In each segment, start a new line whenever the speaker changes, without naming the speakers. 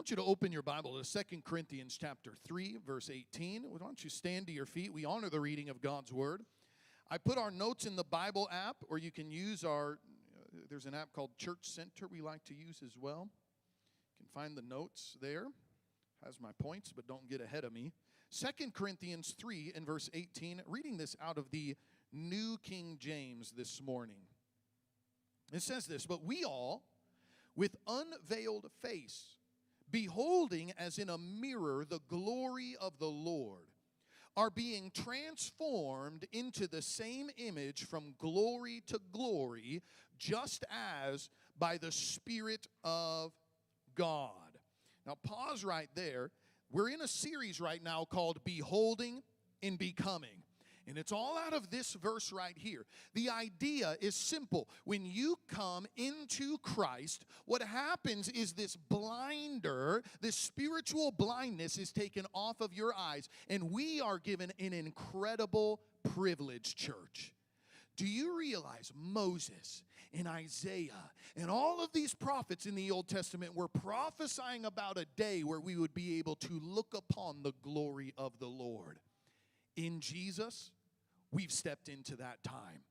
want you to open your Bible to Second Corinthians chapter 3, verse 18. Why don't you stand to your feet? We honor the reading of God's word. I put our notes in the Bible app, or you can use our, uh, there's an app called Church Center we like to use as well. You can find the notes there. Has my points, but don't get ahead of me. Second Corinthians 3 and verse 18, reading this out of the New King James this morning. It says this, but we all, with unveiled face, beholding as in a mirror the glory of the Lord, are being transformed into the same image from glory to glory, just as by the Spirit of God. Now, pause right there. We're in a series right now called Beholding and Becoming. And it's all out of this verse right here. The idea is simple. When you come into Christ, what happens is this blinder, this spiritual blindness is taken off of your eyes, and we are given an incredible privilege, church. Do you realize Moses and Isaiah and all of these prophets in the Old Testament were prophesying about a day where we would be able to look upon the glory of the Lord? In Jesus, we've stepped into that time.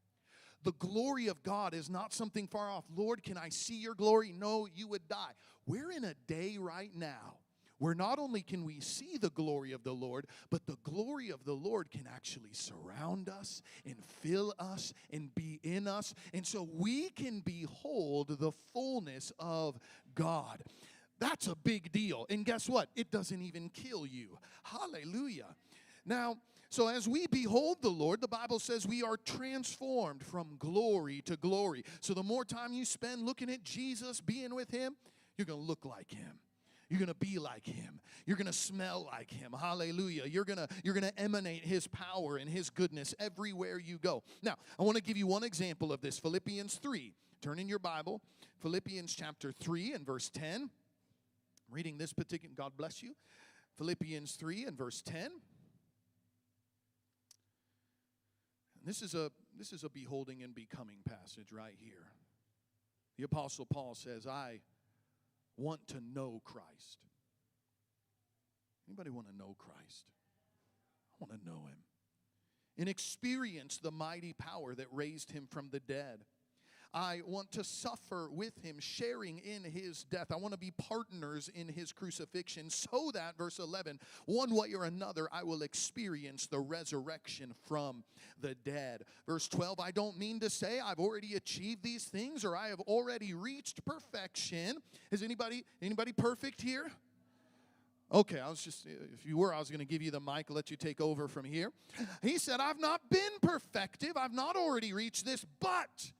The glory of God is not something far off. Lord, can I see your glory? No, you would die. We're in a day right now where not only can we see the glory of the Lord, but the glory of the Lord can actually surround us and fill us and be in us. And so we can behold the fullness of God. That's a big deal. And guess what? It doesn't even kill you. Hallelujah. Now, so as we behold the Lord, the Bible says we are transformed from glory to glory. So the more time you spend looking at Jesus, being with Him, you're going to look like Him. You're going to be like him. You're going to smell like him. Hallelujah. You're going to you're going to emanate his power and his goodness everywhere you go. Now, I want to give you one example of this. Philippians 3. Turn in your Bible. Philippians chapter 3 and verse 10. I'm reading this particular God bless you. Philippians 3 and verse 10. And this is a this is a beholding and becoming passage right here. The apostle Paul says, "I want to know Christ." Anybody want to know Christ? I want to know him. And experience the mighty power that raised him from the dead. I want to suffer with him, sharing in his death. I want to be partners in his crucifixion, so that, verse 11, one way or another, I will experience the resurrection from the dead. Verse 12, I don't mean to say I've already achieved these things or I have already reached perfection. Is anybody anybody perfect here? Okay, I was just, if you were, I was going to give you the mic, let you take over from here. He said, I've not been perfective, I've not already reached this, but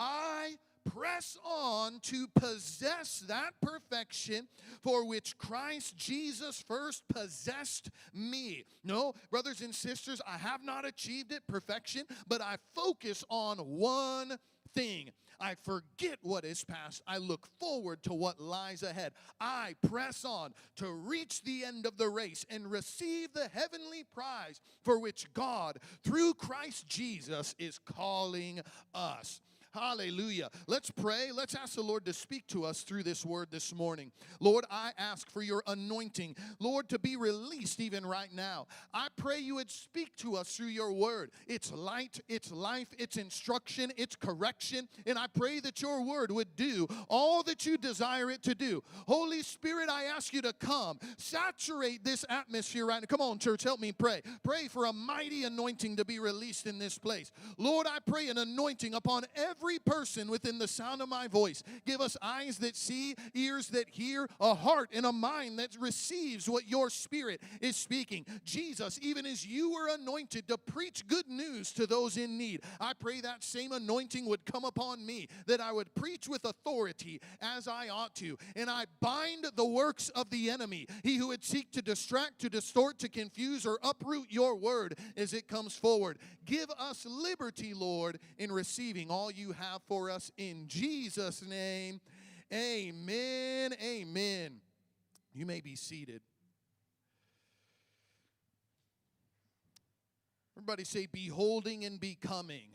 I press on to possess that perfection for which Christ Jesus first possessed me. No, brothers and sisters, I have not achieved it, perfection, but I focus on one thing. I forget what is past. I look forward to what lies ahead. I press on to reach the end of the race and receive the heavenly prize for which God, through Christ Jesus, is calling us. Hallelujah. Let's pray. Let's ask the Lord to speak to us through this word this morning. Lord, I ask for your anointing, Lord, to be released even right now. I pray you would speak to us through your word. It's light, it's life, it's instruction, it's correction. And I pray that your word would do all that you desire it to do. Holy Spirit, I ask you to come, saturate this atmosphere right now. Come on, church, help me pray. Pray for a mighty anointing to be released in this place. Lord, I pray an anointing upon every every person within the sound of my voice. Give us eyes that see, ears that hear, a heart and a mind that receives what your spirit is speaking. Jesus, even as you were anointed to preach good news to those in need, I pray that same anointing would come upon me, that I would preach with authority as I ought to. And I bind the works of the enemy, he who would seek to distract, to distort, to confuse, or uproot your word as it comes forward. Give us liberty, Lord, in receiving all you have for us in Jesus' name. Amen. Amen. You may be seated. Everybody say, beholding and becoming.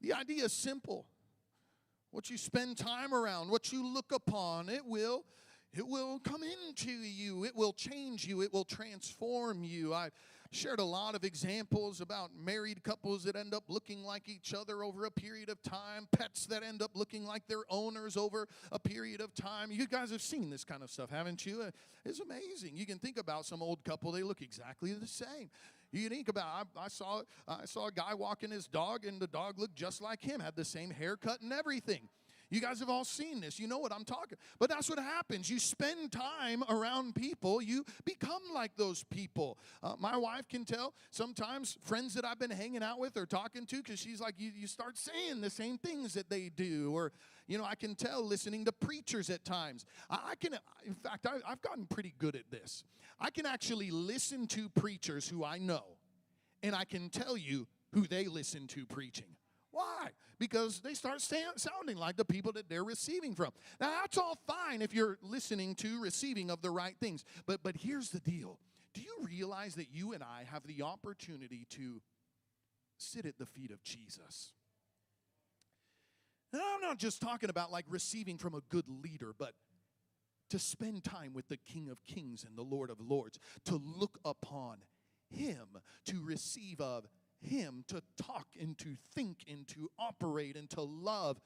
The idea is simple. what you spend time around, what you look upon, it will it will come into you. It will change you. It will transform you. I've shared a lot of examples about married couples that end up looking like each other over a period of time, pets that end up looking like their owners over a period of time. You guys have seen this kind of stuff, haven't you? Uh, it's amazing. You can think about some old couple, they look exactly the same. You think about I, I saw I saw a guy walking his dog and the dog looked just like him, had the same haircut and everything. You guys have all seen this. You know what I'm talking. But that's what happens. You spend time around people, you become like those people. Uh, my wife can tell sometimes friends that I've been hanging out with or talking to because she's like, you, you start saying the same things that they do. Or, you know, I can tell listening to preachers at times. I, I can, in fact, I, I've gotten pretty good at this. I can actually listen to preachers who I know, and I can tell you who they listen to preaching. Why? Because they start sounding like the people that they're receiving from. Now, that's all fine if you're listening to receiving of the right things. But, but here's the deal Do you realize that you and I have the opportunity to sit at the feet of Jesus? And I'm not just talking about like receiving from a good leader, but to spend time with the King of Kings and the Lord of Lords, to look upon Him, to receive of him to talk and to think and to operate and to love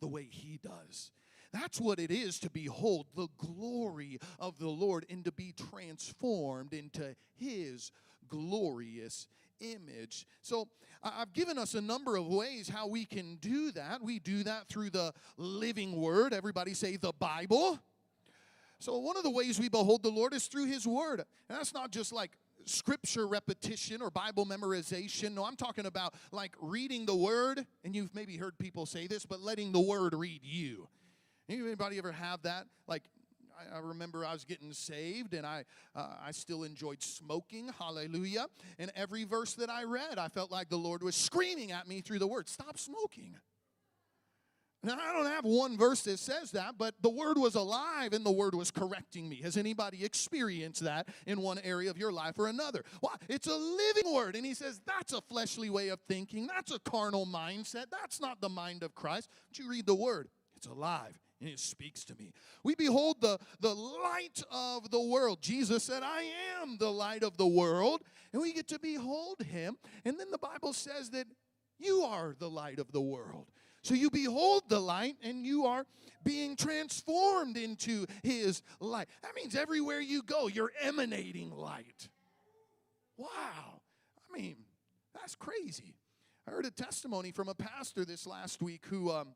the way He does. That's what it is to behold the glory of the Lord and to be transformed into His glorious image. So, I've given us a number of ways how we can do that. We do that through the living word. Everybody say the Bible. So, one of the ways we behold the Lord is through His word. And that's not just like scripture repetition or Bible memorization. No, I'm talking about like reading the word, and you've maybe heard people say this, but letting the word read you. Anybody ever have that? Like, I, remember I was getting saved and I, uh, I still enjoyed smoking. Hallelujah. And every verse that I read, I felt like the Lord was screaming at me through the word stop smoking. Now, I don't have one verse that says that, but the word was alive and the word was correcting me. Has anybody experienced that in one area of your life or another? Well, it's a living word. And he says, that's a fleshly way of thinking. That's a carnal mindset. That's not the mind of Christ. But you read the word, it's alive and it speaks to me. We behold the, the light of the world. Jesus said, I am the light of the world. And we get to behold him. And then the Bible says that you are the light of the world. So you behold the light and you are being transformed into his light. That means everywhere you go, you're emanating light. Wow. I mean, that's crazy. I heard a testimony from a pastor this last week who um,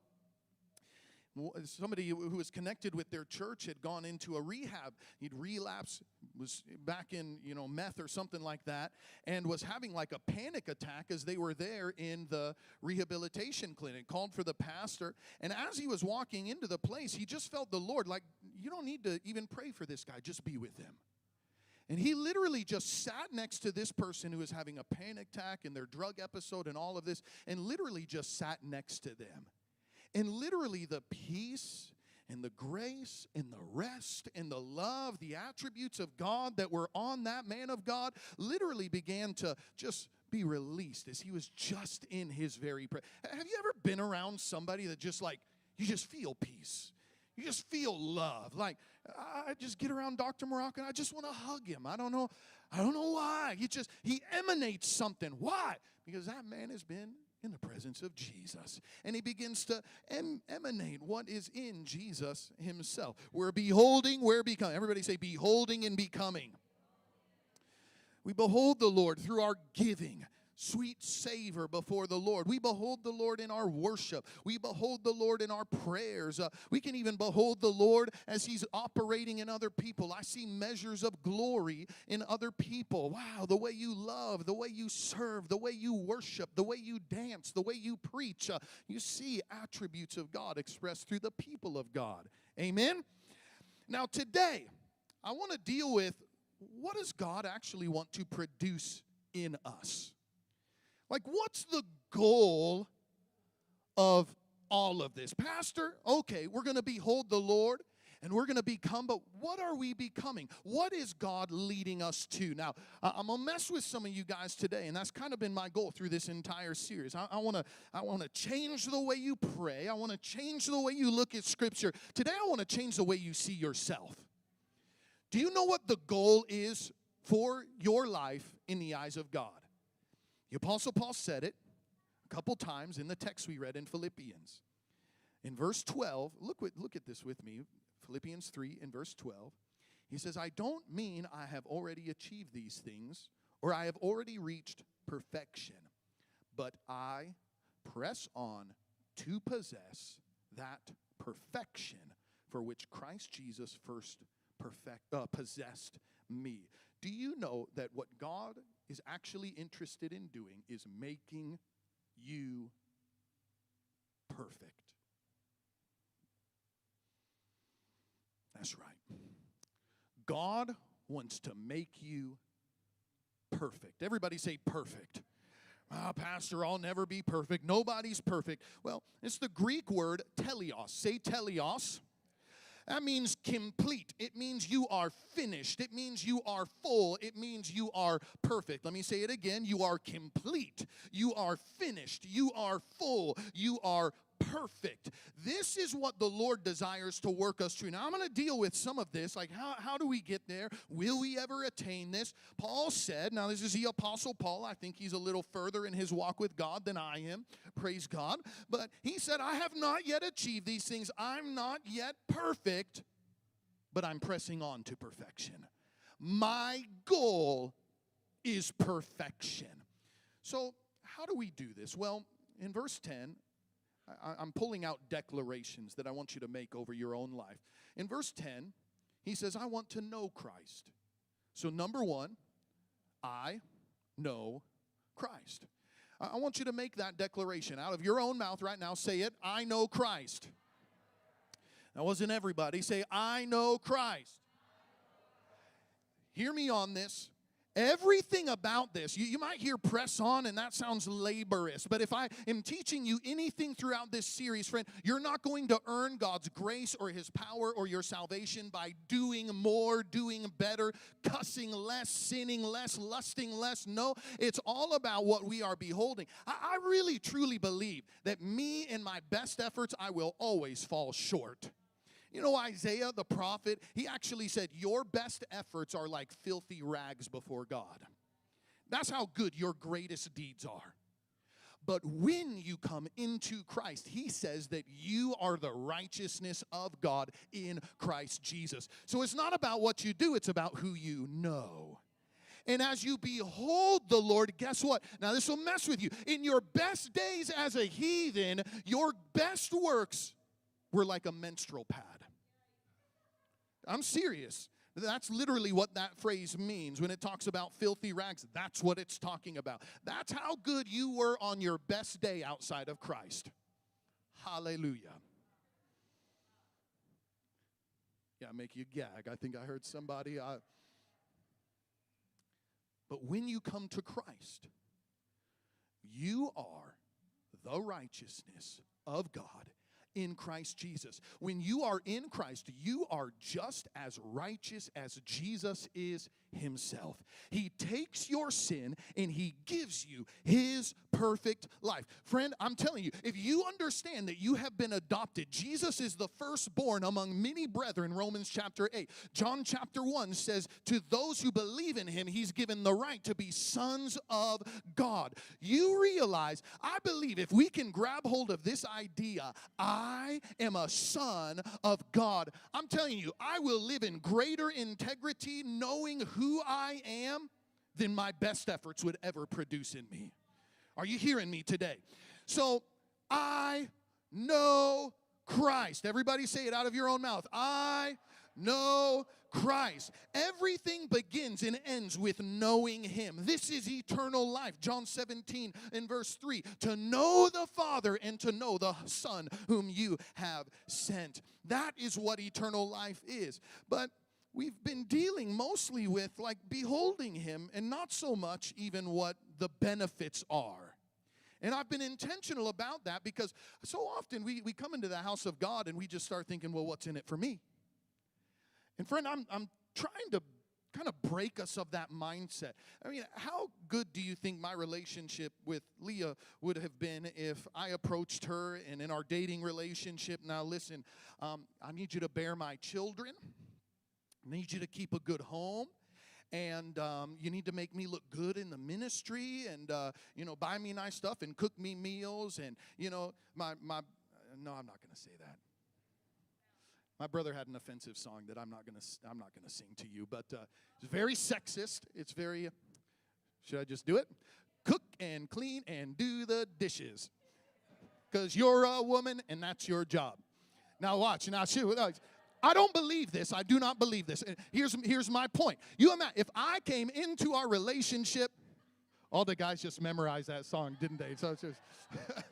somebody who was connected with their church had gone into a rehab. He'd relapse was back in you know meth or something like that and was having like a panic attack as they were there in the rehabilitation clinic called for the pastor. And as he was walking into the place he just felt the lord like you don't need to even pray for this guy. Just be with him. And he literally just sat next to this person who was having a panic attack and their drug episode and all of this and literally just sat next to them and literally, the peace and the grace and the rest and the love, the attributes of God that were on that man of God, literally began to just be released as he was just in his very. Have you ever been around somebody that just like, you just feel peace? You just feel love. Like, I just get around Dr. Morocco and I just want to hug him. I don't know. I don't know why. He just, he emanates something. Why? Because that man has been in the presence of Jesus. And he begins to em- emanate what is in Jesus himself. We're beholding, we're becoming. Everybody say, beholding and becoming. We behold the Lord through our giving sweet savor before the Lord. We behold the Lord in our worship. We behold the Lord in our prayers. Uh, we can even behold the Lord as He's operating in other people. I see measures of glory in other people. Wow, the way you love, the way you serve, the way you worship, the way you dance, the way you preach. Uh, you see attributes of God expressed through the people of God. Amen? Now, today, I want to deal with what does God actually want to produce in us? Like, what's the goal of all of this? Pastor, okay, we're going to behold the Lord and we're going to become, but what are we becoming? What is God leading us to? Now, I'm going to mess with some of you guys today, and that's kind of been my goal through this entire series. I, want to I wanna change the way you pray, I want to change the way you look at Scripture. Today, I want to change the way you see yourself. Do you know what the goal is for your life in the eyes of God? The Apostle Paul said it a couple times in the text we read in Philippians. In verse 12, look, look at this with me. Philippians 3 in verse 12. He says, I don't mean I have already achieved these things or I have already reached perfection, but I press on to possess that perfection for which Christ Jesus first perfect, uh, possessed me. Do you know that what God is actually interested in doing is making you perfect? That's right. God wants to make you perfect. Everybody say perfect. Ah, Pastor, I'll never be perfect. Nobody's perfect. Well, it's the Greek word teleos. Say teleos. That means complete. It means you are finished. It means you are full. It means you are perfect. Let me say it again. You are complete. You are finished. You are full. You are perfect. This is what the Lord desires to work us through. Now, I'm going to deal with some of this. Like, how, how do we get there? Will we ever attain this? Paul said, now, this is the Apostle Paul. I think he's a little further in his walk with God than I am. Praise God. But he said, I have not yet achieved these things. I'm not yet perfect, but I'm pressing on to perfection. My goal is perfection. So, how do we do this? Well, in verse 10, I, am pulling out declarations that I want you to make over your own life. In verse 10, he says, I want to know Christ. So, number one, I know Christ. I want you to make that declaration out of your own mouth right now. Say it I know Christ. That wasn't everybody. Say, I know Christ. Hear me on this. Everything about this, you, you might hear press on, and that sounds laborious. But if I am teaching you anything throughout this series, friend, you're not going to earn God's grace or His power or your salvation by doing more, doing better, cussing less, sinning less, lusting less. No, it's all about what we are beholding. I, I really, truly believe that me and my best efforts, I will always fall short. You know, Isaiah the prophet, he actually said, Your best efforts are like filthy rags before God. That's how good your greatest deeds are. But when you come into Christ, he says that you are the righteousness of God in Christ Jesus. So it's not about what you do, it's about who you know. And as you behold the Lord, guess what? Now, this will mess with you. In your best days as a heathen, your best works were like a menstrual pad. I'm serious. That's literally what that phrase means when it talks about filthy rags. That's what it's talking about. That's how good you were on your best day outside of Christ. Hallelujah. Yeah, make you gag. I think I heard somebody. Uh, but when you come to Christ, you are the righteousness of God in Christ Jesus. When you are in Christ, you are just as righteous as Jesus is himself. He takes your sin and he gives you his perfect life. Friend, I'm telling you, if you understand that you have been adopted, Jesus is the firstborn among many brethren, Romans chapter 8. John chapter 1 says, To those who believe in him, he's given the right to be sons of God. You realize, I believe if we can grab hold of this idea, I am a son of God, I'm telling you, I will live in greater integrity knowing who who I am than my best efforts would ever produce in me. Are you hearing me today? So I know Christ. Everybody say it out of your own mouth. I know Christ. Everything begins and ends with knowing Him. This is eternal life. John 17 in verse 3 to know the Father and to know the Son whom you have sent. That is what eternal life is. But we've been dealing mostly with like beholding him and not so much even what the benefits are. And I've been intentional about that because so often we, we come into the house of God and we just start thinking, well, what's in it for me? And friend, I'm, I'm trying to kind of break us of that mindset. I mean, how good do you think my relationship with Leah would have been if I approached her and in our dating relationship, now listen, um, I need you to bear my children, I need you to keep a good home. And um, you need to make me look good in the ministry, and uh, you know, buy me nice stuff and cook me meals, and you know, my my. No, I'm not going to say that. My brother had an offensive song that I'm not gonna I'm not gonna sing to you, but uh, it's very sexist. It's very. Should I just do it? Cook and clean and do the dishes, because you're a woman and that's your job. Now watch. Now she. I don't believe this. I do not believe this. Here's here's my point. You imagine if I came into our relationship. All the guys just memorized that song, didn't they? So it's just.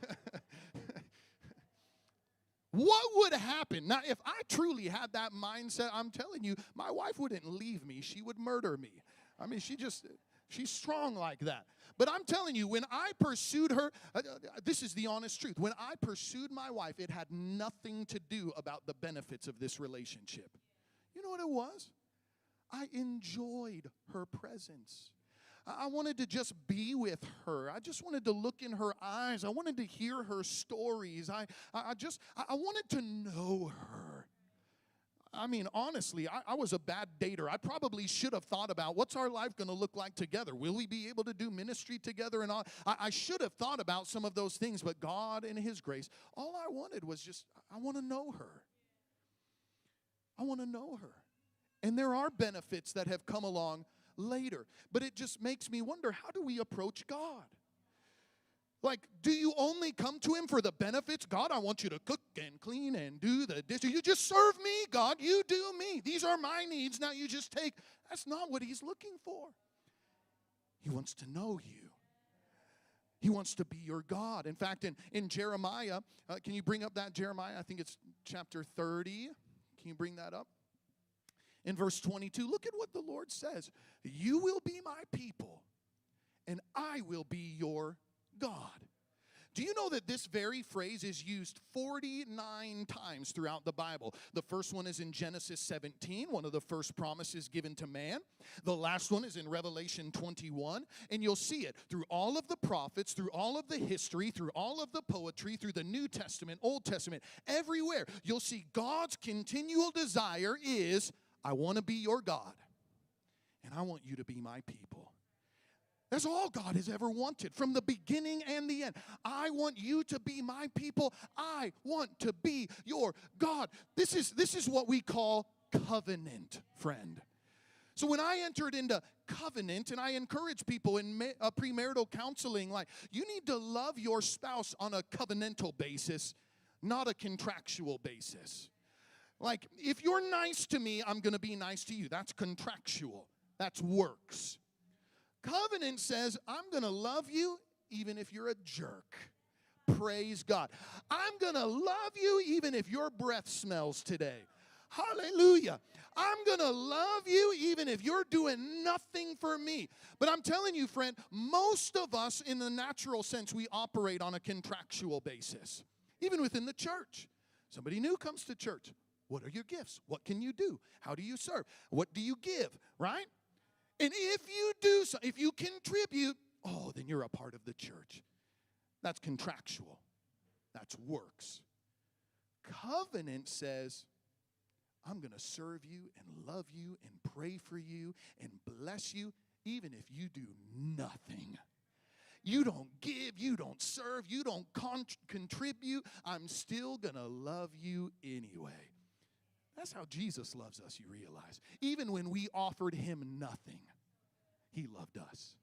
What would happen? Now, if I truly had that mindset, I'm telling you, my wife wouldn't leave me. She would murder me. I mean, she just, she's strong like that. But I'm telling you, when I pursued her, uh, uh, this is the honest truth. When I pursued my wife, it had nothing to do about the benefits of this relationship. You know what it was? I enjoyed her presence. I wanted to just be with her. I just wanted to look in her eyes. I wanted to hear her stories. I, I just, I wanted to know her. I mean, honestly, I, I, was a bad dater. I probably should have thought about what's our life going to look like together? Will we be able to do ministry together? And all? I, I should have thought about some of those things, but God, in His grace, all I wanted was just, I want to know her. I want to know her. And there are benefits that have come along later. But it just makes me wonder how do we approach God? Like, do you only come to Him for the benefits? God, I want you to cook and clean and do the dishes. You just serve me, God. You do me. These are my needs. Now you just take. That's not what He's looking for. He wants to know you. He wants to be your God. In fact, in, in Jeremiah, uh, can you bring up that Jeremiah? I think it's chapter 30. Can you bring that up? in verse 22, look at what the Lord says You will be my people, and I will be your God. Do you know that this very phrase is used 49 times throughout the Bible? The first one is in Genesis 17, one of the first promises given to man. The last one is in Revelation 21, and you'll see it through all of the prophets, through all of the history, through all of the poetry, through the New Testament, Old Testament, everywhere. You'll see God's continual desire is I want to be your God, and I want you to be my people. That's all God has ever wanted from the beginning and the end. I want you to be my people. I want to be your God. This is, this is what we call covenant, friend. So when I entered into covenant, and I encourage people in uh, premarital counseling, like you need to love your spouse on a covenantal basis, not a contractual basis. Like, if you're nice to me, I'm to be nice to you. That's contractual, that's works. Covenant says, I'm going to love you even if you're a jerk. Praise God. I'm going to love you even if your breath smells today. Hallelujah. I'm going to love you even if you're doing nothing for me. But I'm telling you, friend, most of us in the natural sense, we operate on a contractual basis, even within the church. Somebody new comes to church. What are your gifts? What can you do? How do you serve? What do you give? Right? And if you do so, if you contribute, oh, then you're a part of the church. That's contractual. That's works. Covenant says, I'm going to serve you and love you and pray for you and bless you, even if you do nothing. You don't give, you don't serve, you don't con- contribute. I'm still going to love you anyway. That's how Jesus loves us, you realize. Even when we offered him nothing, he loved us.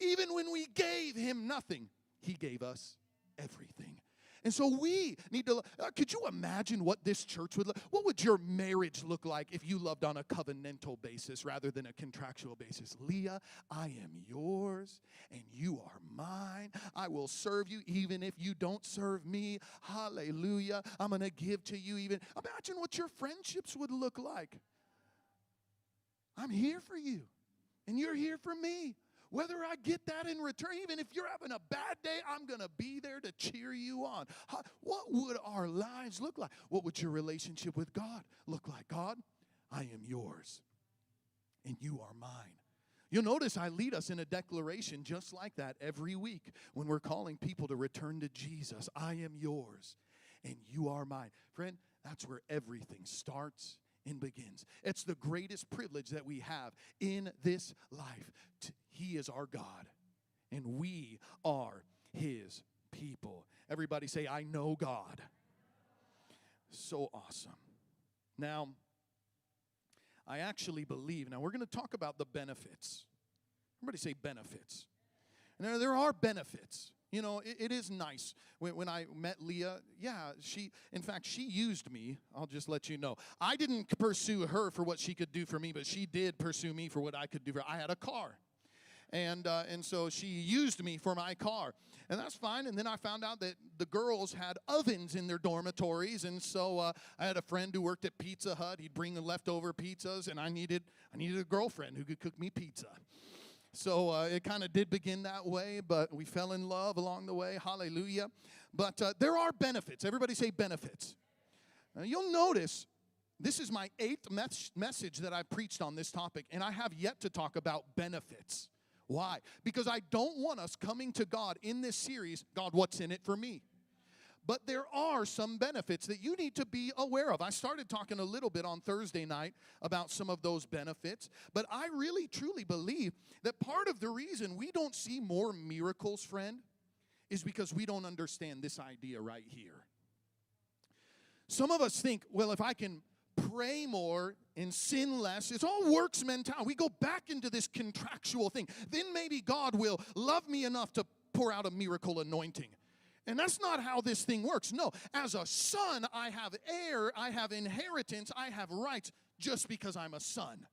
Even when we gave him nothing, he gave us everything. And so we need to. Uh, could you imagine what this church would look? What would your marriage look like if you loved on a covenantal basis rather than a contractual basis? Leah, I am yours and you are mine. I will serve you even if you don't serve me. Hallelujah. I'm to give to you even. Imagine what your friendships would look like. I'm here for you and you're here for me. Whether I get that in return, even if you're having a bad day, I'm going to be there to cheer you on. What would our lives look like? What would your relationship with God look like? God, I am yours, and you are mine. You'll notice I lead us in a declaration just like that every week when we're calling people to return to Jesus. I am yours and you are mine. Friend, that's where everything starts and begins. It's the greatest privilege that we have in this life. He is our God and we are his people. Everybody say, I know God. So awesome. Now, I actually believe. Now, we're going to talk about the benefits. Everybody say benefits. And there, there are benefits. You know, it, it is nice. When, when I met Leah, yeah, she, in fact, she used me. I'll just let you know. I didn't pursue her for what she could do for me, but she did pursue me for what I could do for her. I had a car and uh, and so she used me for my car, and that's fine. And then I found out that the girls had ovens in their dormitories, and so uh, I had a friend who worked at Pizza Hut. He'd bring the leftover pizzas, and I needed I needed a girlfriend who could cook me pizza. So uh, it kind of did begin that way, but we fell in love along the way. Hallelujah. But uh, there are benefits. Everybody say benefits. Now, you'll notice this is my eighth mes- message that I preached on this topic, and I have yet to talk about benefits. Why? Because I don't want us coming to God in this series, God, what's in it for me? But there are some benefits that you need to be aware of. I started talking a little bit on Thursday night about some of those benefits, but I really truly believe that part of the reason we don't see more miracles, friend, is because we don't understand this idea right here. Some of us think, well, if I can pray more and sin less. It's all works mentality. We go back into this contractual thing. Then maybe God will love me enough to pour out a miracle anointing. And that's not how this thing works. No, as a son, I have heir, I have inheritance, I have rights just because I'm a son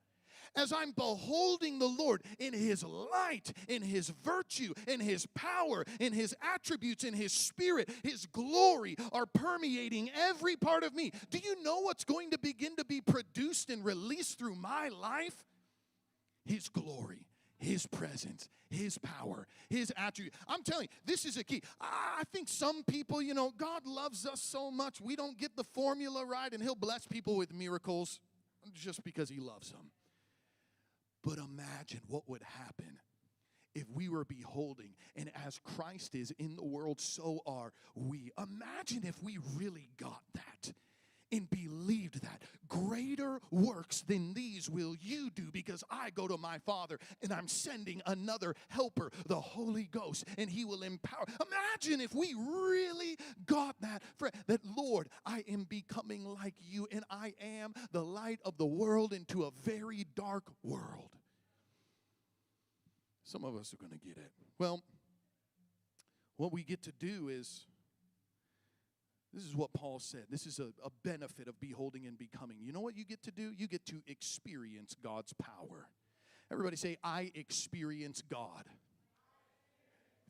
as I'm beholding the Lord in His light, in His virtue, in His power, in His attributes, in His spirit, His glory are permeating every part of me. Do you know what's going to begin to be produced and released through my life? His glory. His presence, His power, His attribute. I'm telling you, this is a key. I think some people, you know, God loves us so much, we don't get the formula right, and He'll bless people with miracles just because He loves them. But imagine what would happen if we were beholding, and as Christ is in the world, so are we. Imagine if we really got that and believed that. Greater works than these will you do because I go to my Father and I'm sending another helper, the Holy Ghost, and He will empower. Imagine if we really got that, that Lord, I am becoming like you and I am the light of the world into a very dark world. Some of us are going to get it. Well, what we get to do is this is what Paul said. This is a, a, benefit of beholding and becoming. You know what you get to do? You get to experience God's power. Everybody say, I experience God.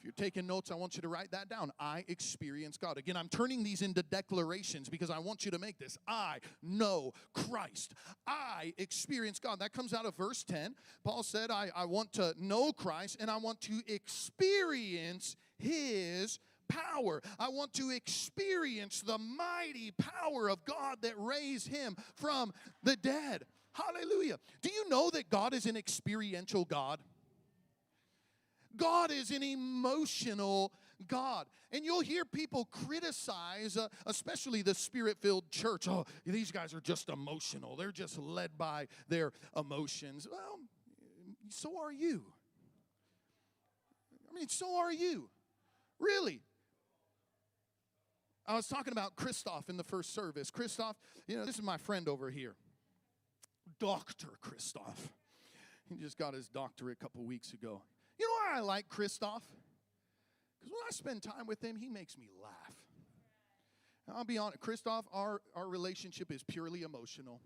You're taking notes, I want you to write that down. I experience God. Again, I'm turning these into declarations because I want you to make this. I know Christ. I experience God. That comes out of verse 10. Paul said, I, I want to know Christ and I want to experience his power. I want to experience the mighty power of God that raised him from the dead. Hallelujah. Do you know that God is an experiential God? God is an emotional God. And you'll hear people criticize, uh, especially the spirit filled church. Oh, these guys are just emotional. They're just led by their emotions. Well, so are you. I mean, so are you. Really. I was talking about Christoph in the first service. Christoph, you know, this is my friend over here, Dr. Christoph. He just got his doctorate a couple weeks ago. You know why I like Christoph? Because when I spend time with him, he makes me laugh. I'll be honest, Christoph, our, our relationship is purely emotional.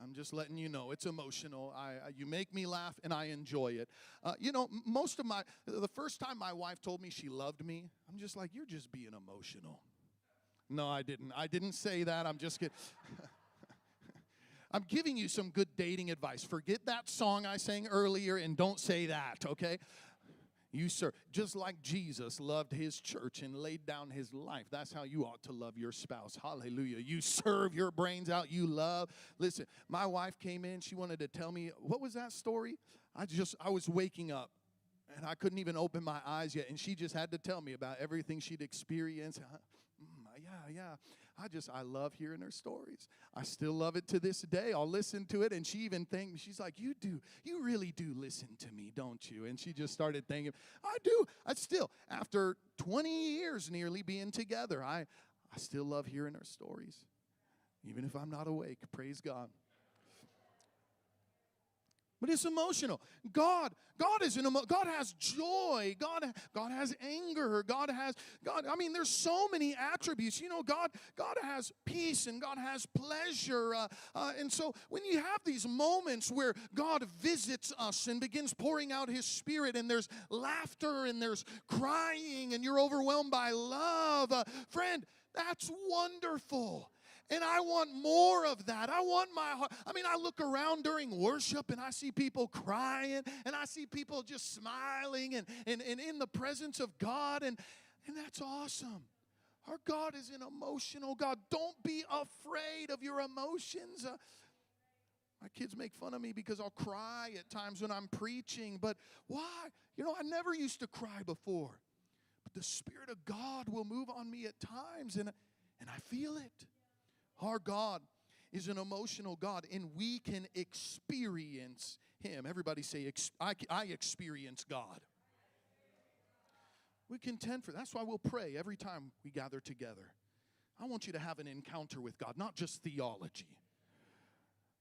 I'm just letting you know it's emotional. I, I you make me laugh and I enjoy it. Uh, you know, most of my the first time my wife told me she loved me, I'm just like, you're just being emotional. No, I didn't. I didn't say that. I'm just kidding. I'm giving you some good dating advice. Forget that song I sang earlier and don't say that, okay? You serve just like Jesus loved his church and laid down his life. That's how you ought to love your spouse. Hallelujah. You serve your brains out. You love. Listen, my wife came in. She wanted to tell me what was that story? I just I was waking up and I couldn't even open my eyes yet, and she just had to tell me about everything she'd experienced. Mm, yeah, yeah. I just, I love hearing her stories. I still love it to this day. I'll listen to it, and she even thanked she's like, You do, you really do listen to me, don't you? And she just started thinking, I do. I still, after 20 years nearly being together, I, I still love hearing her stories. Even if I'm not awake, praise God. But it's emotional. God, God is an emo- God has joy. God, God has anger. God has God. I mean, there's so many attributes. You know, God, God has peace and God has pleasure. Uh, uh, and so when you have these moments where God visits us and begins pouring out His Spirit, and there's laughter and there's crying, and you're overwhelmed by love, uh, friend, that's wonderful. And I want more of that. I want my heart. I mean, I look around during worship and I see people crying and I see people just smiling and, and, and in the presence of God. And, and that's awesome. Our God is an emotional God. Don't be afraid of your emotions. Uh, my kids make fun of me because I'll cry at times when I'm preaching. But why? You know, I never used to cry before. But the Spirit of God will move on me at times and, and I feel it. Our God is an emotional God, and we can experience Him. Everybody say, I, I experience God. We contend for that's why we'll pray every time we gather together. I want you to have an encounter with God, not just theology.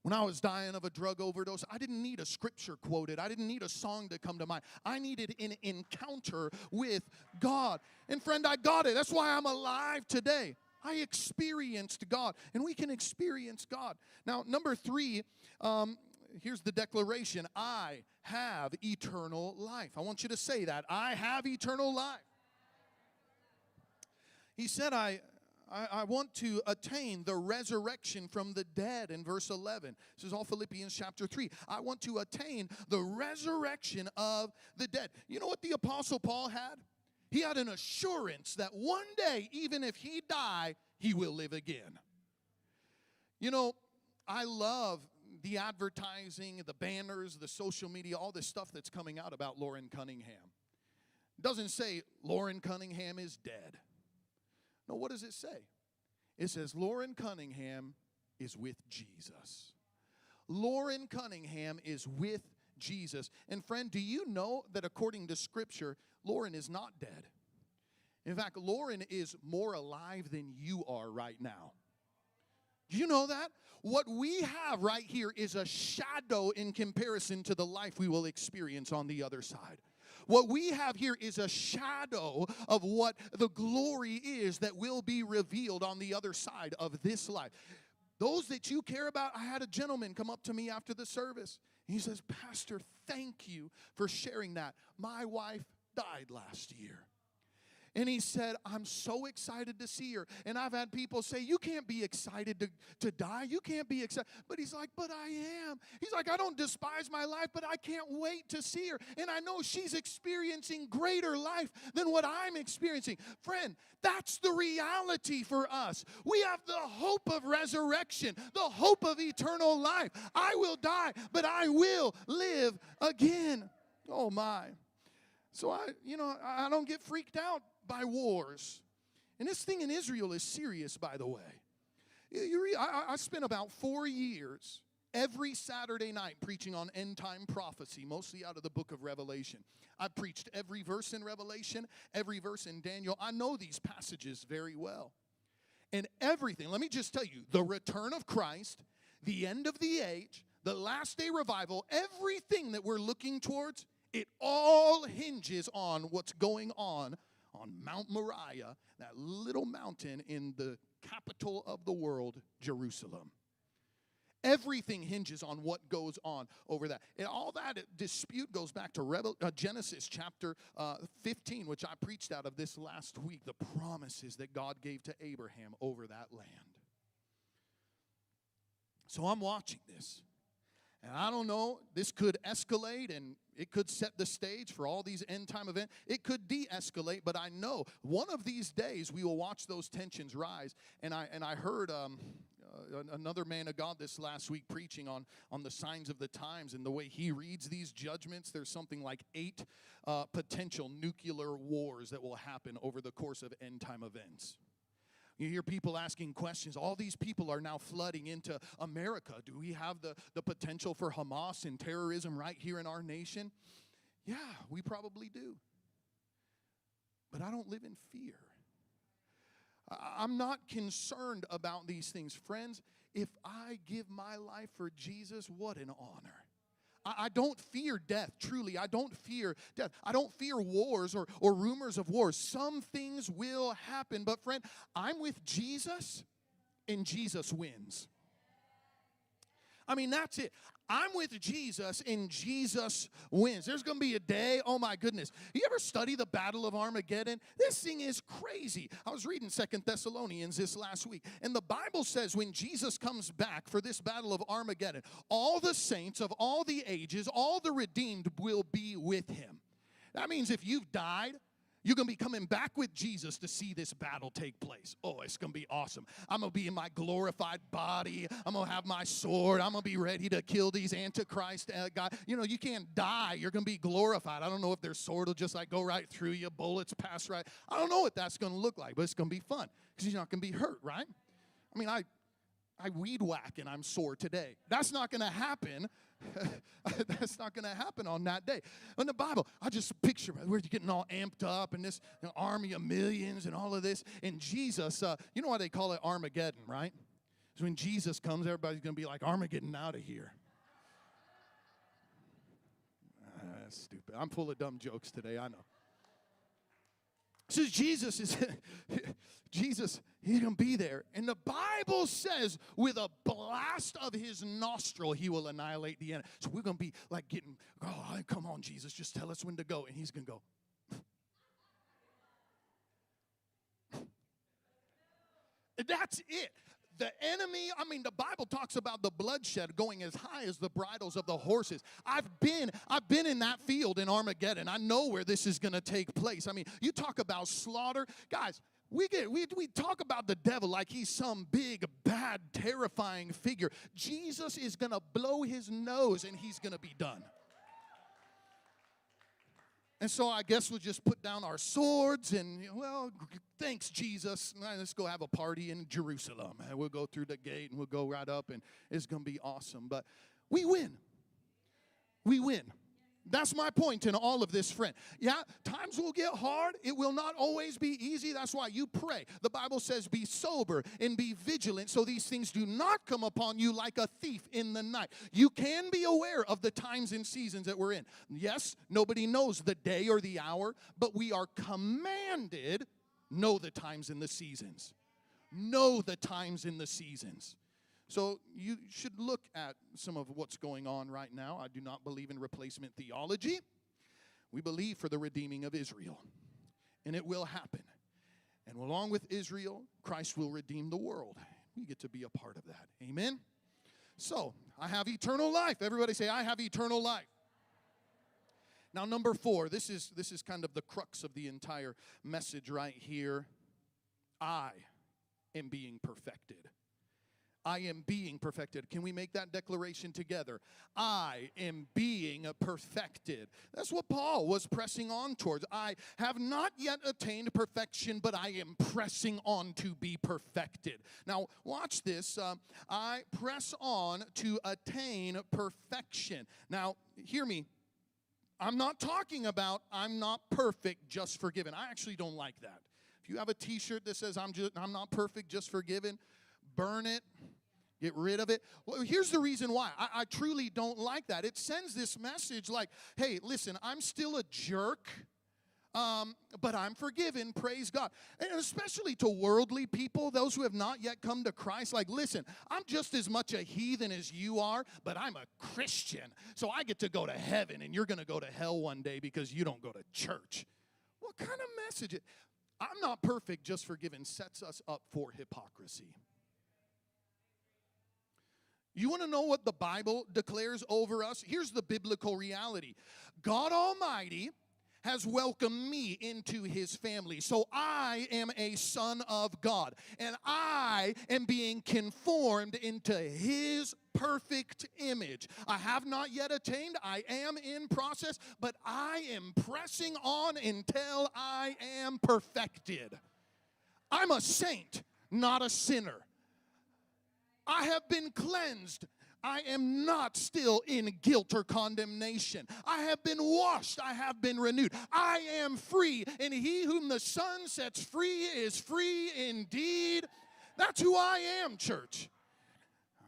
When I was dying of a drug overdose, I didn't need a scripture quoted. I didn't need a song to come to mind. I needed an encounter with God. And friend, I got it. That's why I'm alive today. I experienced God, and we can experience God. Now, number three, um, here's the declaration I have eternal life. I want you to say that. I have eternal life. He said, I, I, I, want to attain the resurrection from the dead in verse 11. This is all Philippians chapter 3. I want to attain the resurrection of the dead. You know what the Apostle Paul had? He had an assurance that one day, even if he die, he will live again. You know, I love the advertising, the banners, the social media, all this stuff that's coming out about Loren Cunningham. It doesn't say Loren Cunningham is dead. No, what does it say? It says Loren Cunningham is with Jesus. Loren Cunningham is with Jesus. And friend, do you know that according to Scripture, Loren is not dead? In fact, Loren is more alive than you are right now. Do you know that? What we have right here is a shadow in comparison to the life we will experience on the other side. What we have here is a shadow of what the glory is that will be revealed on the other side of this life. Those that you care about, I had a gentleman come up to me after the service. He says, Pastor, thank you for sharing that. My wife died last year. And he said, I'm so excited to see her. And I've had people say, You can't be excited to, to die. You can't be excited. But he's like, But I am. He's like, I don't despise my life, but I can't wait to see her. And I know she's experiencing greater life than what I'm experiencing. Friend, that's the reality for us. We have the hope of resurrection, the hope of eternal life. I will die, but I will live again. Oh my. So I, you know, I don't get freaked out by wars. And this thing in Israel is serious, by the way. You, I, I spent about four years every Saturday night preaching on end time prophecy, mostly out of the book of Revelation. I preached every verse in Revelation, every verse in Daniel. I know these passages very well. And everything, let me just tell you the return of Christ, the end of the age, the last day revival, everything that we're looking towards, it all hinges on what's going on on Mount Moriah, that little mountain in the capital of the world, Jerusalem. Everything hinges on what goes on over that. And all that dispute goes back to Revel- uh, Genesis chapter uh, 15, which I preached out of this last week, the promises that God gave to Abraham over that land. So I'm watching this. And I don't know, this could escalate and it could set the stage for all these end time events. It could de escalate, but I know one of these days we will watch those tensions rise. And I, and I heard. Um, uh, another man of God this last week preaching on, on the signs of the times and the way he reads these judgments. There's something like eight uh, potential nuclear wars that will happen over the course of end time events. You hear people asking questions. All these people are now flooding into America. Do we have the, the potential for Hamas and terrorism right here in our nation? Yeah, we probably do. But I don't live in fear. I'm not concerned about these things. Friends, if I give my life for Jesus, what an honor. I don't fear death, truly. I don't fear death. I don't fear wars or, or rumors of wars. Some things will happen, but friend, I'm with Jesus and Jesus wins. I mean, that's it. I'm with Jesus and Jesus wins. There's going to be a day, oh my goodness. You ever study the Battle of Armageddon? This thing is crazy. I was reading Second Thessalonians this last week, and the Bible says when Jesus comes back for this Battle of Armageddon, all the saints of all the ages, all the redeemed will be with him. That means if you've died, you're going to be coming back with Jesus to see this battle take place. Oh, it's going to be awesome. I'm going to be in my glorified body. I'm going to have my sword. I'm going to be ready to kill these antichrist uh, guys. You know, you can't die. You're going to be glorified. I don't know if their sword will just like go right through you, bullets pass right. I don't know what that's going to look like, but it's going to be fun because you're not going to be hurt, right? I mean, I I weed whack and I'm sore today. That's not going to happen That's not going to happen on that day. In the Bible, I just picture we're getting all amped up and this you know, army of millions and all of this. And Jesus, uh, you know why they call it Armageddon, right? Because when Jesus comes, everybody's going to be like, Armageddon out of here. Uh, that's stupid. I'm full of dumb jokes today, I know. Jesus is Jesus, he's gonna be there. And the Bible says, with a blast of his nostril, he will annihilate the enemy. So we're gonna be like getting, oh, come on, Jesus, just tell us when to go. And he's gonna go. That's it the enemy i mean the bible talks about the bloodshed going as high as the bridles of the horses. I've been i've been in that field in armageddon. I know where this is to take place. I mean you talk about slaughter. Guys we get we, we talk about the devil like he's some big bad terrifying figure. Jesus is to blow his nose and he's to be done and so I guess we'll just put down our swords and, well, thanks, Jesus. Let's go have a party in Jerusalem. And we'll go through the gate and we'll go right up and it's going to be awesome. But we win. We win. That's my point in all of this, friend. Yeah, times will get hard. It will not always be easy. That's why you pray. The Bible says, be sober and be vigilant so these things do not come upon you like a thief in the night. You can be aware of the times and seasons that we're in. Yes, nobody knows the day or the hour, but we are commanded know the times and the seasons. Know the times and the seasons. So you should look at some of what's going on right now. I do not believe in replacement theology. We believe for the redeeming of Israel, and it will happen. And along with Israel, Christ will redeem the world. We get to be a part of that. Amen. So, I have eternal life. Everybody say I have eternal life. Now number 4, this is this is kind of the crux of the entire message right here. I am being perfected. I am being perfected. Can we make that declaration together? I am being perfected. That's what Paul was pressing on towards. I have not yet attained perfection, but I am pressing on to be perfected. Now, watch this. Uh, I press on to attain perfection. Now, hear me. I'm not talking about I'm not perfect, just forgiven. I actually don't like that. If you have a t-shirt that says I'm just I'm not perfect, just forgiven, burn it Get rid of it. Well, here's the reason why. I, I, truly don't like that. It sends this message like, hey, listen, I'm still a jerk, um, but I'm forgiven. Praise God. And especially to worldly people, those who have not yet come to Christ, like, listen, I'm just as much a heathen as you are, but I'm a Christian. So I get to go to heaven, and you're going to go to hell one day because you don't go to church. What kind of message? I'm not perfect, just forgiven sets us up for hypocrisy. You want to know what the Bible declares over us? Here's the biblical reality God Almighty has welcomed me into his family. So I am a son of God, and I am being conformed into his perfect image. I have not yet attained, I am in process, but I am pressing on until I am perfected. I'm a saint, not a sinner. I have been cleansed I am not still in guilt or condemnation. I have been washed. I have been renewed. I am free. And he whom the Son sets free is free indeed. That's who I am, church.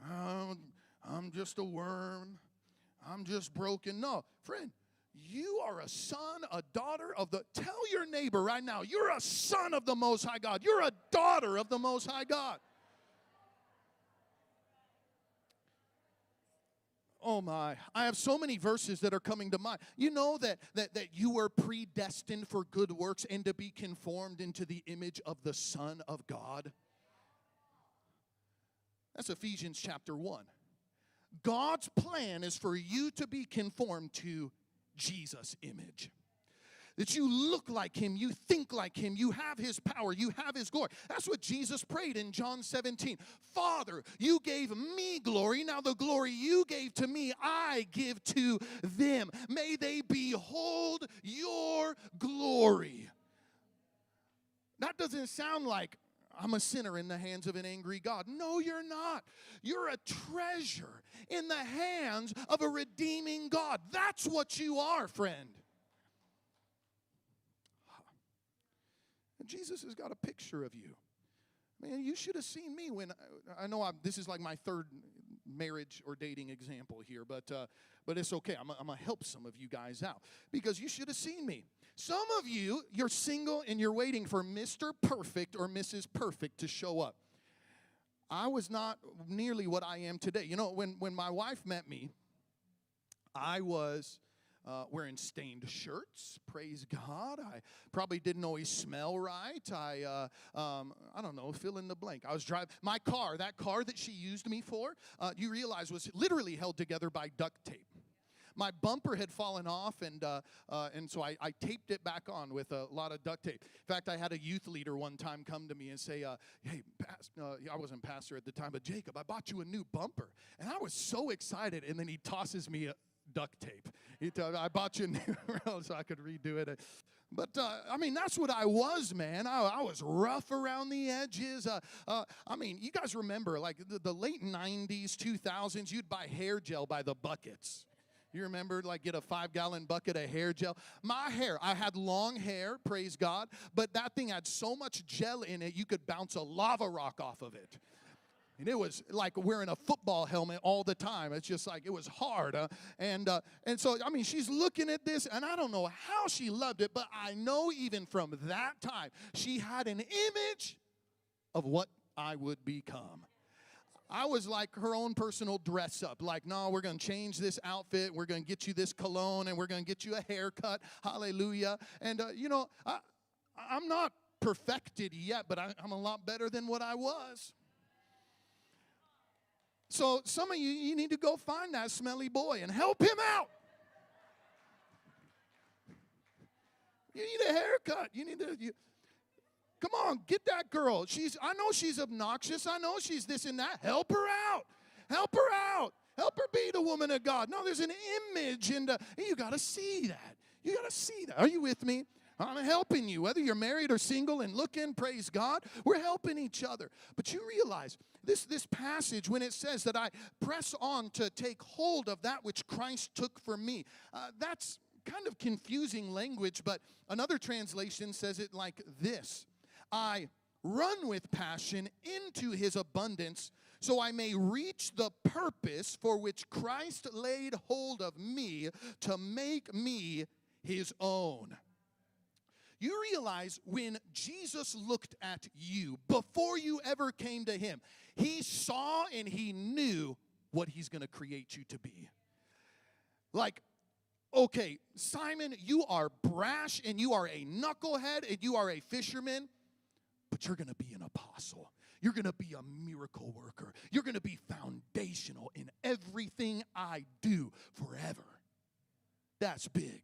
I'm just a worm. I'm just broken. No, friend, you are a son, a daughter of the. Tell your neighbor right now, you're a son of the Most High God. You're a daughter of the Most High God. Oh my, I have so many verses that are coming to mind. You know that, that, that you were predestined for good works and to be conformed into the image of the Son of God. That's Ephesians chapter 1. God's plan is for you to be conformed to Jesus' image that you look like him, you think like him, you have his power, you have his glory. That's what Jesus prayed in John 17. Father, you gave me glory. Now the glory you gave to me, I give to them. May they behold your glory. That doesn't sound like I'm a sinner in the hands of an angry God. No, you're not. You're a treasure in the hands of a redeeming God. That's what you are, friend. Jesus has got a picture of you. Man, you should have seen me when I, I know I'm, this is like my third marriage or dating example here, but uh, but it's okay. I'm, I'm gonna help some of you guys out because you should have seen me. Some of you, you're single and you're waiting for Mr. Perfect or Mrs. Perfect to show up. I was not nearly what I am today. You know, when when my wife met me, I was uh, wearing stained shirts. Praise God. I probably didn't always smell right. I, uh, um, I don't know, fill in the blank. I was driving my car, that car that she used me for, uh, you realize was literally held together by duct tape my bumper had fallen off, and uh, uh, and so I, I, taped it back on with a lot of duct tape. In fact, I had a youth leader one time come to me and say, uh, "Hey, I wasn't pastor at the time, but Jakob, I bought you a new bumper," and I was so excited. And then he tosses me a, duct tape. I bought you new so I could redo it. But uh, I mean, that's what I was, man. I, I was rough around the edges. Uh, uh, I mean, you guys remember, like the, the late 90s, 2000s, you'd buy hair gel by the buckets. You remember, like, get a five gallon bucket of hair gel? My hair, I had long hair, praise God, but that thing had so much gel in it, you could bounce a lava rock off of it. And it was like wearing a football helmet all the time. It's just like it was hard. And uh, and so I mean, she's looking at this, and I don't know how she loved it, but I know even from that time she had an image of what I would become. I was like her own personal dress up. Like, no, we're going to change this outfit. We're going to get you this cologne and we're going to get you a haircut. Hallelujah. And, uh, you know, I, I'm not perfected yet, but I, I'm a lot better than what I was. So some of you, you need to go find that smelly boy and help him out. You need a haircut. You need to. You, come on, get that girl. She's. I know she's obnoxious. I know she's this and that. Help her out. Help her out. Help her be the woman of God. No, there's an image, and, you got to see that. You got to see that. Are you with me? I'm helping you, whether you're married or single and looking, praise God. We're helping each other. But you realize this, this passage, when it says that I press on to take hold of that which Christ took for me, uh, that's kind of confusing language, but another translation says it like this I run with passion into his abundance so I may reach the purpose for which Christ laid hold of me to make me his own. You realize when Jesus looked at you before you ever came to him, he saw and he knew what he's going to create you to be. Like, okay, Simon, you are brash and you are a knucklehead and you are a fisherman, but you're going to be an apostle. You're going to be a miracle worker. You're going to be foundational in everything I do forever. That's big.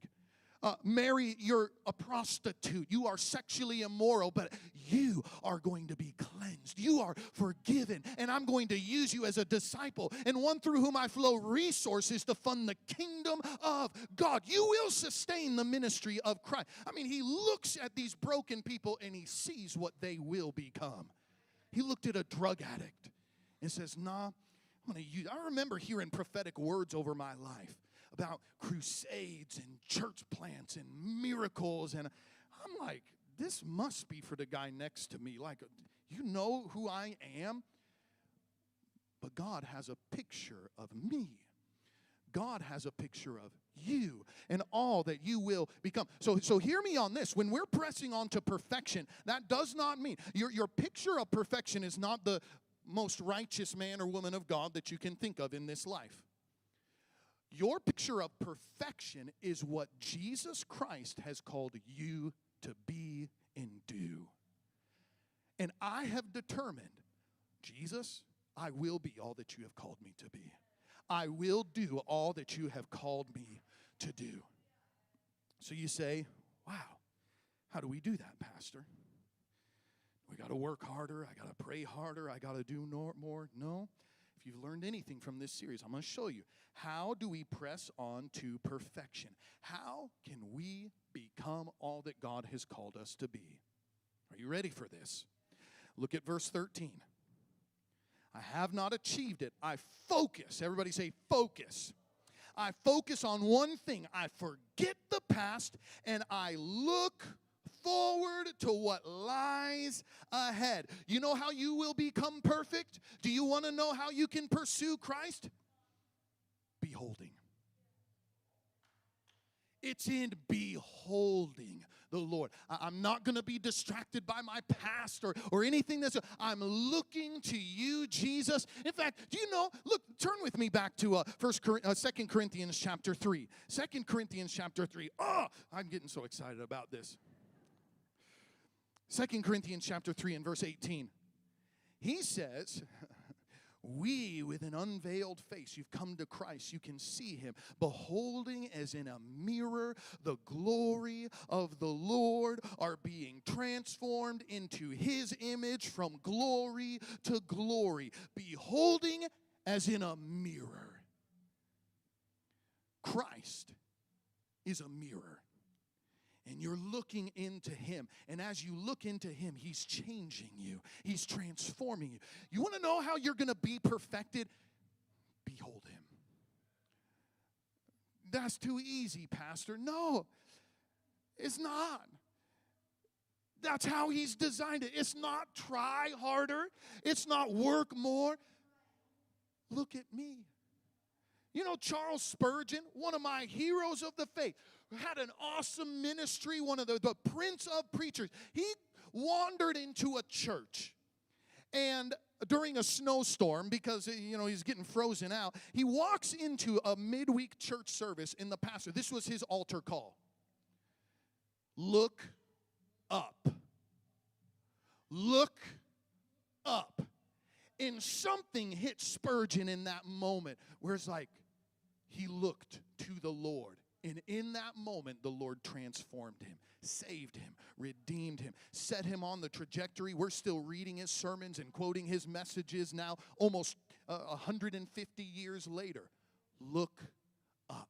Uh, Mary, you're a prostitute. You are sexually immoral, but you are going to be cleansed. You are forgiven, and I'm going to use you as a disciple and one through whom I flow resources to fund the kingdom of God. You will sustain the ministry of Christ. I mean, he looks at these broken people and he sees what they will become. He looked at a drug addict and says, Nah, I'm going to use. I remember hearing prophetic words over my life about crusades and church plants and miracles. And I'm like, this must be for the guy next to me. Like, you know who I am? But God has a picture of me. God has a picture of you and all that you will become. So, so hear me on this. When we're pressing on to perfection, that does not mean your, your picture of perfection is not the most righteous man or woman of God that you can think of in this life. Your picture of perfection is what Jesus Christ has called you to be and do. And I have determined, Jesus, I will be all that you have called me to be. I will do all that you have called me to do. So you say, wow, how do we do that, Pastor? We got to work harder. I got to pray harder. I got to do more. No. If you've learned anything from this series, I'm going to show you how do we press on to perfection? How can we become all that God has called us to be? Are you ready for this? Look at verse 13. I have not achieved it. I focus. Everybody say, focus. I focus on one thing. I forget the past and I look forward to what lies ahead. You know how you will become perfect? Do you want to know how you can pursue Christ? Beholding. It's in beholding the Lord. I'm not going to be distracted by my past or, or anything that's. I'm looking to you, Jesus. In fact, do you know? Look, turn with me back to uh, First, uh, Second Corinthians chapter three. Second Corinthians chapter three. Oh, I'm getting so excited about this. Second Corinthians chapter 3 and verse 18. He says, we with an unveiled face you've come to christ you can see him beholding as in a mirror the glory of the lord are being transformed into his image from glory to glory beholding as in a mirror christ is a mirror and you're looking into Him. And as you look into Him, He's changing you, He's transforming you. You want to know how you're going to be perfected? Behold Him. That's too easy, Pastor. No, it's not. That's how He's designed it. It's not try harder, it's not work more. Look at me. You know, Charles Spurgeon, one of my heroes of the faith, had an awesome ministry, one of the, the prince of preachers. He wandered into a church. And during a snowstorm because you know he's getting frozen out he walks into a midweek church service in the pastor. This was his altar call. Look up. Look up. And something hit spurgeon in that moment where it's like he looked to the lord and in that moment, the Lord transformed him, saved him, redeemed him, set him on the trajectory. We're still reading his sermons and quoting his messages now, almost uh, 150 years later. Look up.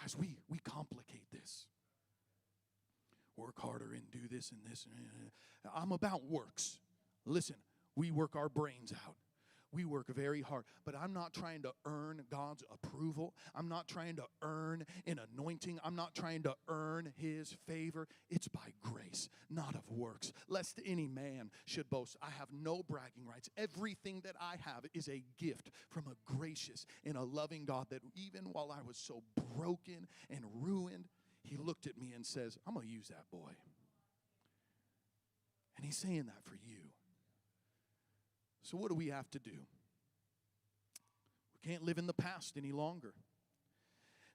Guys, we, we complicate this. Work harder and do this and this. I'm about works. Listen, we work our brains out. We work very hard, but I'm not trying to earn God's approval. I'm not trying to earn an anointing. I'm not trying to earn His favor. It's by grace, not of works, lest any man should boast. I have no bragging rights. Everything that I have is a gift from a gracious and a loving God that even while I was so broken and ruined, He looked at me and says, I'm going to use that boy. And He's saying that for you. So, what do we have to do? We can't live in the past any longer.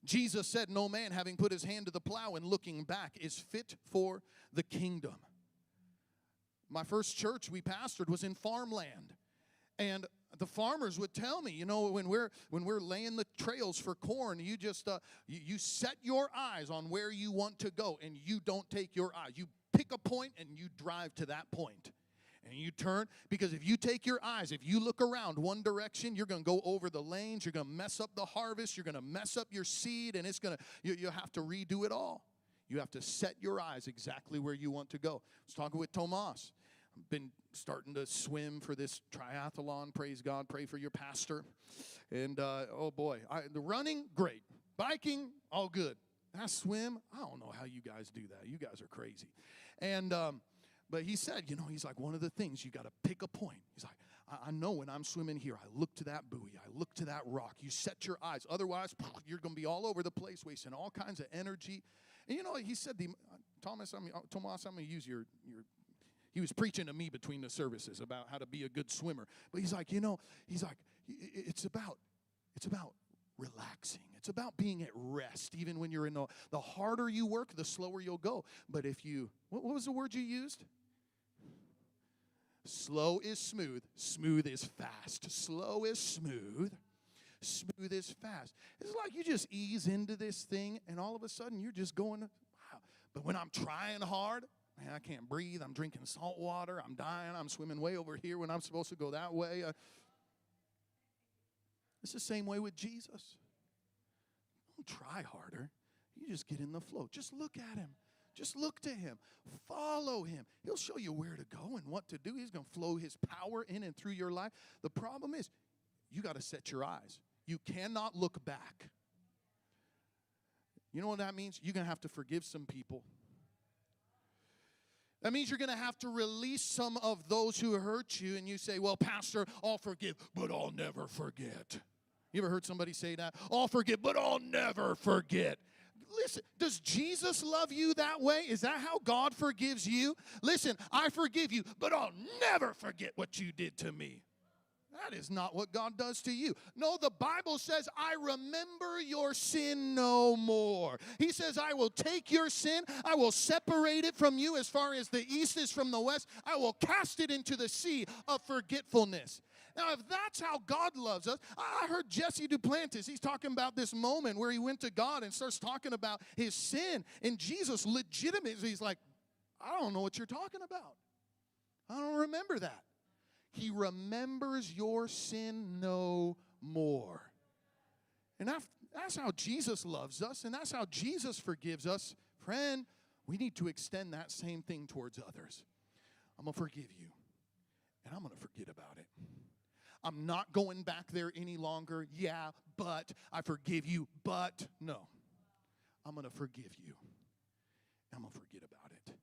Jesus said, No man having put his hand to the plow and looking back is fit for the kingdom. my first church we pastored was in farmland. And the farmers would tell me, you know, when we're when we're laying the trails for corn, you just uh, you, you set your eyes on where you want to go, and you don't take your eyes. You pick a point and you drive to that point and you turn because if you take your eyes if you look around one direction you're going to go over the lanes you're going to mess up the harvest you're going to mess up your seed and it's going to you, you have to redo it all. You have to set your eyes exactly where you want to go. I was talking with Thomas. I've been starting to swim for this triathlon. Praise god. Pray for your pastor. And uh, oh boy I, the running great. Biking all good. I swim i don't know how you guys do that. You guys are crazy. And um, but he said, you know, he's like, one of the things you got to pick a point. He's like, I, I, know when I'm swimming here, I look to that buoy, I look to that rock. You set your eyes. Otherwise, you're going to be all over the place, wasting all kinds of energy. And you know, he said, the, Thomas, I'm, uh, Thomas, I'm going to use your, your he was preaching to me between the services about how to be a good swimmer. But he's like, you know, he's like, it's about, it's about relaxing. It's about being at rest. Even when you're in the, the harder you work, the slower you'll go. But if you, what, what was the word you used? Slow is smooth, smooth is fast. Slow is smooth, smooth is fast. It's like you just ease into this thing, and all of a sudden you're just going, wow. But when I'm trying hard, man, I can't breathe. I'm drinking salt water. I'm dying. I'm swimming way over here when I'm supposed to go that way. Uh, it's the same way with Jesus. Don't try harder. You just get in the flow. Just look at him. Just look to him. Follow him. He'll show you where to go and what to do. He's going to flow his power in and through your life. The problem is, you got to set your eyes. You cannot look back. You know what that means? You're going to have to forgive some people. That means you're going to have to release some of those who hurt you, and you say, Well, Pastor, I'll forgive, but I'll never forget. You ever heard somebody say that? I'll forgive, but I'll never forget. Listen, does Jesus love you that way? Is that how God forgives you? Listen, I forgive you, but I'll never forget what you did to me. That is not what God does to you. No, the Bible says, I remember your sin no more. He says, I will take your sin, I will separate it from you as far as the east is from the west, I will cast it into the sea of forgetfulness. Now, if that's how God loves us, I heard Jesse Duplantis, he's talking about this moment where he went to God and starts talking about his sin. And Jesus legitimately, he's like, I don't know what you're talking about. I don't remember that. He remembers your sin no more. And that's how Jesus loves us, and that's how Jesus forgives us. Friend, we need to extend that same thing towards others. I'm going to forgive you, and I'm going to forget about it. I'm not going back there any longer. Yeah, but I forgive you, but no. I'm going to forgive you. I'm going to forget about it.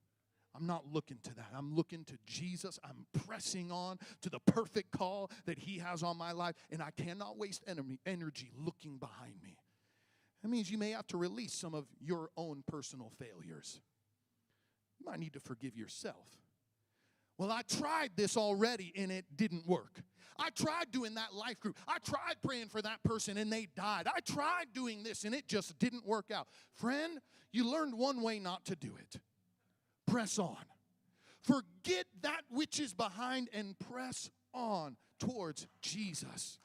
I'm not looking to that. I'm looking to Jesus. I'm pressing on to the perfect call that He has on my life, and I cannot waste energy looking behind me. That means you may have to release some of your own personal failures. You might need to forgive yourself. Well, I tried this already and it didn't work. I tried doing that life group. I tried praying for that person and they died. I tried doing this and it just didn't work out. Friend, you learned one way not to do it press on. Forget that which is behind and press on towards Jesus.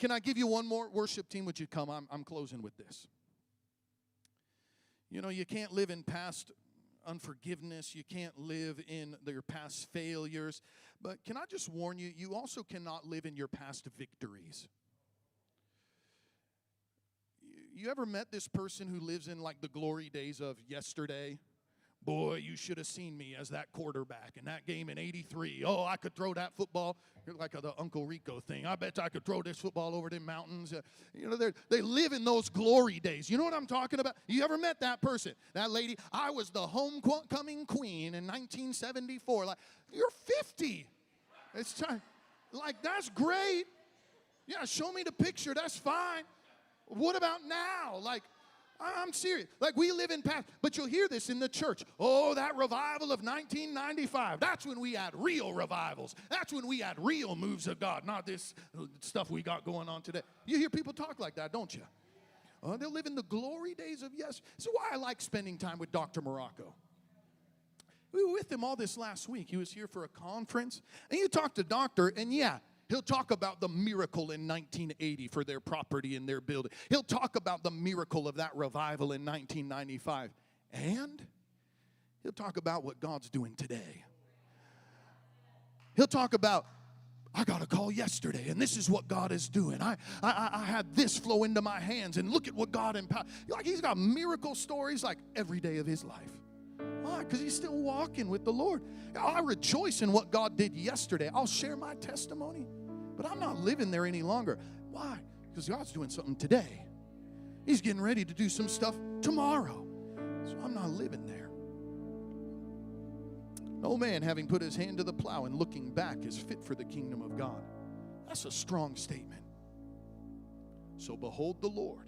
Can I give you one more? Worship team, would you come? I'm, I'm closing with this. You know, you can't live in past unforgiveness. You can't live in your past failures. But can I just warn you, you also cannot live in your past victories. You ever met this person who lives in like the glory days of yesterday? Boy, you should have seen me as that quarterback in that game in 83. Oh, I could throw that football. You're like the Uncle Rico thing. I bet I could throw this football over the mountains. Uh, you know, they live in those glory days. You know what I'm talking about? You ever met that person? That lady? I was the homecoming queen in 1974. Like, you're 50. It's time. Like, that's great. Yeah, show me the picture. That's fine. What about now? Like, I'm serious. Like we live in past, but you'll hear this in the church. Oh, that revival of 1995. That's when we had real revivals. That's when we had real moves of God, not this stuff we got going on today. You hear people talk like that, don't you? Oh, they'll live in the glory days of yes. So why I like spending time with Dr. Morocco. We were with him all this last week. He was here for a conference. And you talk to doctor, and yeah, he'll talk about the miracle in 1980 for their property and their building. He'll talk about the miracle of that revival in 1995. And he'll talk about what God's doing today. He'll talk about I got a call yesterday, and this is what God is doing. I, I, I had this flow into my hands, and look at what God empowered. Like he's got miracle stories like every day of his life. Why? Because he's still walking with the Lord. I rejoice in what God did yesterday. I'll share my testimony, but I'm not living there any longer. Why? Because God's doing something today. He's getting ready to do some stuff tomorrow. So I'm not living there. No man, having put his hand to the plow and looking back, is fit for the kingdom of God. That's a strong statement. So behold the Lord.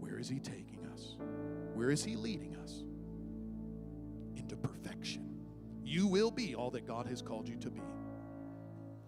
Where is he taking us? Where is he leading us? Into perfection. You will be all that God has called you to be.